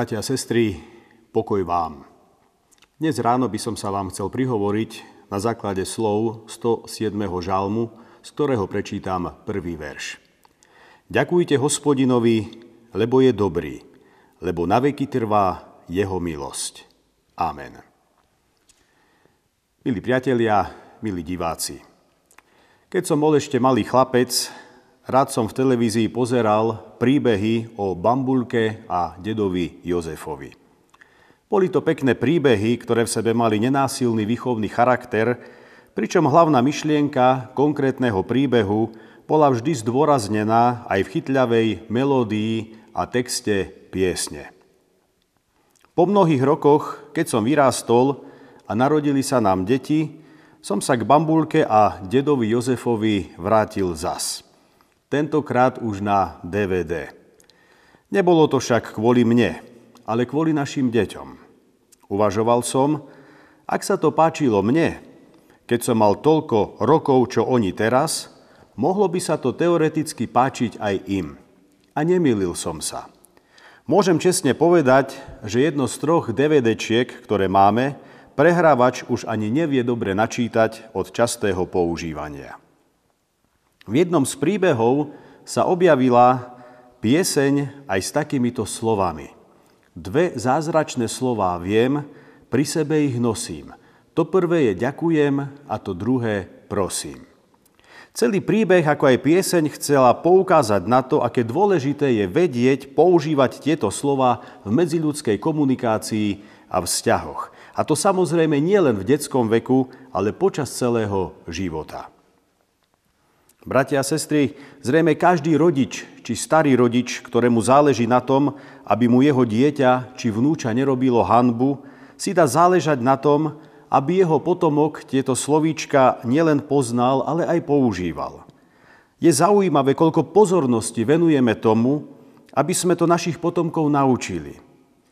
Bratia a sestry, pokoj vám. Dnes ráno by som sa vám chcel prihovoriť na základe slov 107. žalmu, z ktorého prečítam prvý verš. Ďakujte hospodinovi, lebo je dobrý, lebo na veky trvá jeho milosť. Amen. Milí priatelia, milí diváci, keď som bol ešte malý chlapec, rád som v televízii pozeral príbehy o bambulke a dedovi Jozefovi. Boli to pekné príbehy, ktoré v sebe mali nenásilný výchovný charakter, pričom hlavná myšlienka konkrétneho príbehu bola vždy zdôraznená aj v chytľavej melódii a texte piesne. Po mnohých rokoch, keď som vyrástol a narodili sa nám deti, som sa k bambulke a dedovi Jozefovi vrátil zas tentokrát už na DVD. Nebolo to však kvôli mne, ale kvôli našim deťom. Uvažoval som, ak sa to páčilo mne, keď som mal toľko rokov, čo oni teraz, mohlo by sa to teoreticky páčiť aj im. A nemýlil som sa. Môžem čestne povedať, že jedno z troch DVD-čiek, ktoré máme, prehrávač už ani nevie dobre načítať od častého používania. V jednom z príbehov sa objavila pieseň aj s takýmito slovami. Dve zázračné slová viem, pri sebe ich nosím. To prvé je ďakujem a to druhé prosím. Celý príbeh, ako aj pieseň, chcela poukázať na to, aké dôležité je vedieť používať tieto slova v medziľudskej komunikácii a vzťahoch. A to samozrejme nie len v detskom veku, ale počas celého života. Bratia a sestry, zrejme každý rodič či starý rodič, ktorému záleží na tom, aby mu jeho dieťa či vnúča nerobilo hanbu, si dá záležať na tom, aby jeho potomok tieto slovíčka nielen poznal, ale aj používal. Je zaujímavé, koľko pozornosti venujeme tomu, aby sme to našich potomkov naučili.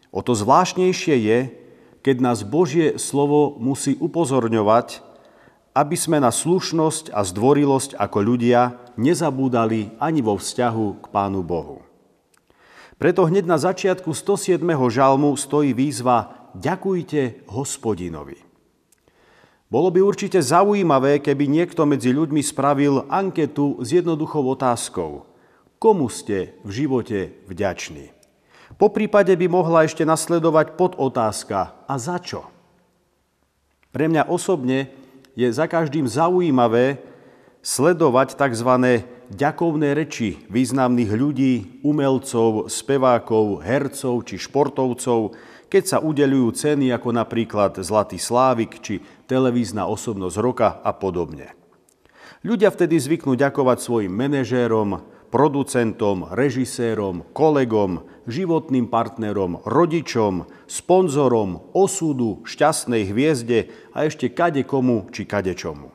O to zvláštnejšie je, keď nás Božie slovo musí upozorňovať, aby sme na slušnosť a zdvorilosť ako ľudia nezabúdali ani vo vzťahu k Pánu Bohu. Preto hneď na začiatku 107. žalmu stojí výzva Ďakujte hospodinovi. Bolo by určite zaujímavé, keby niekto medzi ľuďmi spravil anketu s jednoduchou otázkou. Komu ste v živote vďační? Po prípade by mohla ešte nasledovať podotázka. A za čo? Pre mňa osobne je za každým zaujímavé sledovať tzv. ďakovné reči významných ľudí, umelcov, spevákov, hercov či športovcov, keď sa udelujú ceny ako napríklad Zlatý Slávik či televízna osobnosť roka a podobne. Ľudia vtedy zvyknú ďakovať svojim manažérom, producentom, režisérom, kolegom, životným partnerom, rodičom, sponzorom, osudu, šťastnej hviezde a ešte kade komu či kade čomu.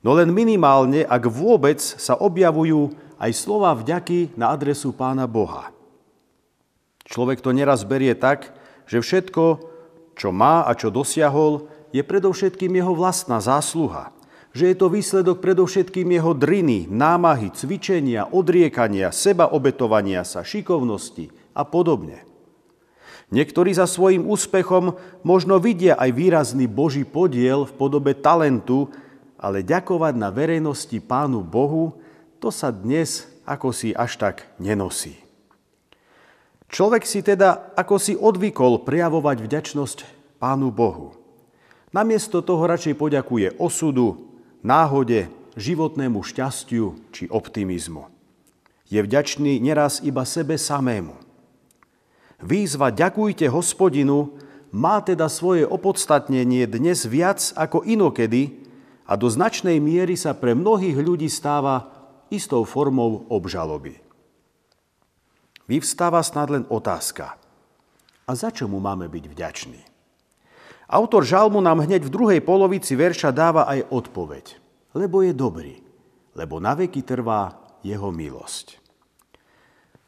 No len minimálne, ak vôbec sa objavujú aj slova vďaky na adresu Pána Boha. Človek to neraz berie tak, že všetko, čo má a čo dosiahol, je predovšetkým jeho vlastná zásluha – že je to výsledok predovšetkým jeho driny, námahy, cvičenia, odriekania, seba obetovania sa, šikovnosti a podobne. Niektorí za svojim úspechom možno vidia aj výrazný Boží podiel v podobe talentu, ale ďakovať na verejnosti Pánu Bohu, to sa dnes ako si až tak nenosí. Človek si teda ako si odvykol prejavovať vďačnosť Pánu Bohu. Namiesto toho radšej poďakuje osudu, náhode, životnému šťastiu či optimizmu. Je vďačný neraz iba sebe samému. Výzva Ďakujte hospodinu má teda svoje opodstatnenie dnes viac ako inokedy a do značnej miery sa pre mnohých ľudí stáva istou formou obžaloby. Vyvstáva snad len otázka. A za čo mu máme byť vďační? Autor žalmu nám hneď v druhej polovici verša dáva aj odpoveď. Lebo je dobrý, lebo na veky trvá jeho milosť.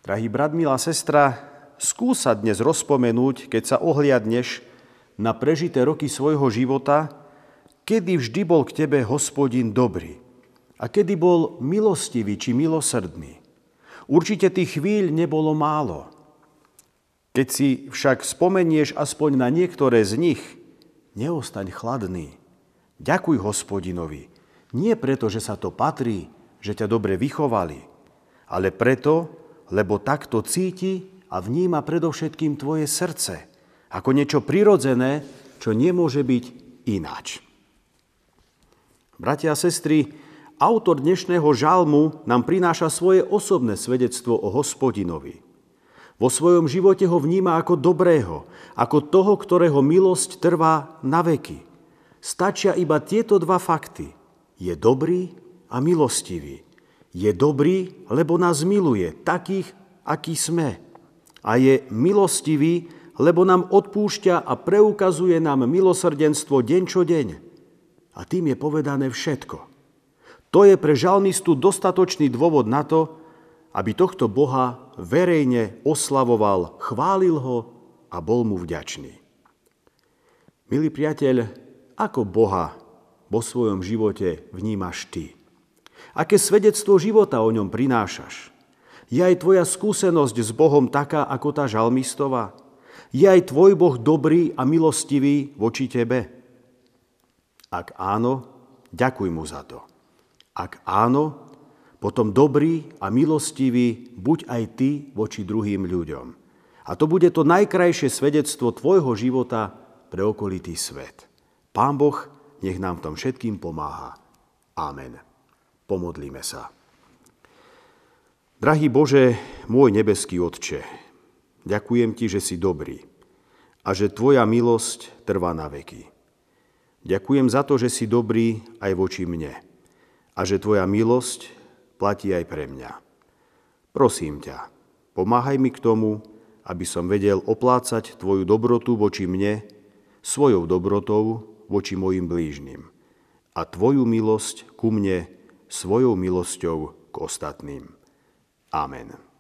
Drahý brat, milá sestra, skúsa dnes rozpomenúť, keď sa ohliadneš na prežité roky svojho života, kedy vždy bol k tebe hospodin dobrý a kedy bol milostivý či milosrdný. Určite tých chvíľ nebolo málo. Keď si však spomenieš aspoň na niektoré z nich, neostaň chladný. Ďakuj hospodinovi. Nie preto, že sa to patrí, že ťa dobre vychovali, ale preto, lebo takto cíti a vníma predovšetkým tvoje srdce, ako niečo prirodzené, čo nemôže byť ináč. Bratia a sestry, autor dnešného žalmu nám prináša svoje osobné svedectvo o hospodinovi. Vo svojom živote ho vníma ako dobrého, ako toho, ktorého milosť trvá na veky. Stačia iba tieto dva fakty. Je dobrý a milostivý. Je dobrý, lebo nás miluje, takých, akí sme. A je milostivý, lebo nám odpúšťa a preukazuje nám milosrdenstvo deň čo deň. A tým je povedané všetko. To je pre žalmistu dostatočný dôvod na to, aby tohto Boha verejne oslavoval, chválil ho a bol mu vďačný. Milý priateľ, ako Boha vo svojom živote vnímaš ty? Aké svedectvo života o ňom prinášaš? Je aj tvoja skúsenosť s Bohom taká, ako tá žalmistová? Je aj tvoj Boh dobrý a milostivý voči tebe? Ak áno, ďakuj mu za to. Ak áno, potom dobrý a milostivý buď aj ty voči druhým ľuďom. A to bude to najkrajšie svedectvo tvojho života pre okolitý svet. Pán Boh nech nám tom všetkým pomáha. Amen. Pomodlíme sa. Drahý Bože, môj nebeský Otče, ďakujem Ti, že si dobrý a že Tvoja milosť trvá na veky. Ďakujem za to, že si dobrý aj voči mne a že Tvoja milosť platí aj pre mňa. Prosím ťa, pomáhaj mi k tomu, aby som vedel oplácať Tvoju dobrotu voči mne svojou dobrotou voči mojim blížnym a Tvoju milosť ku mne svojou milosťou k ostatným. Amen.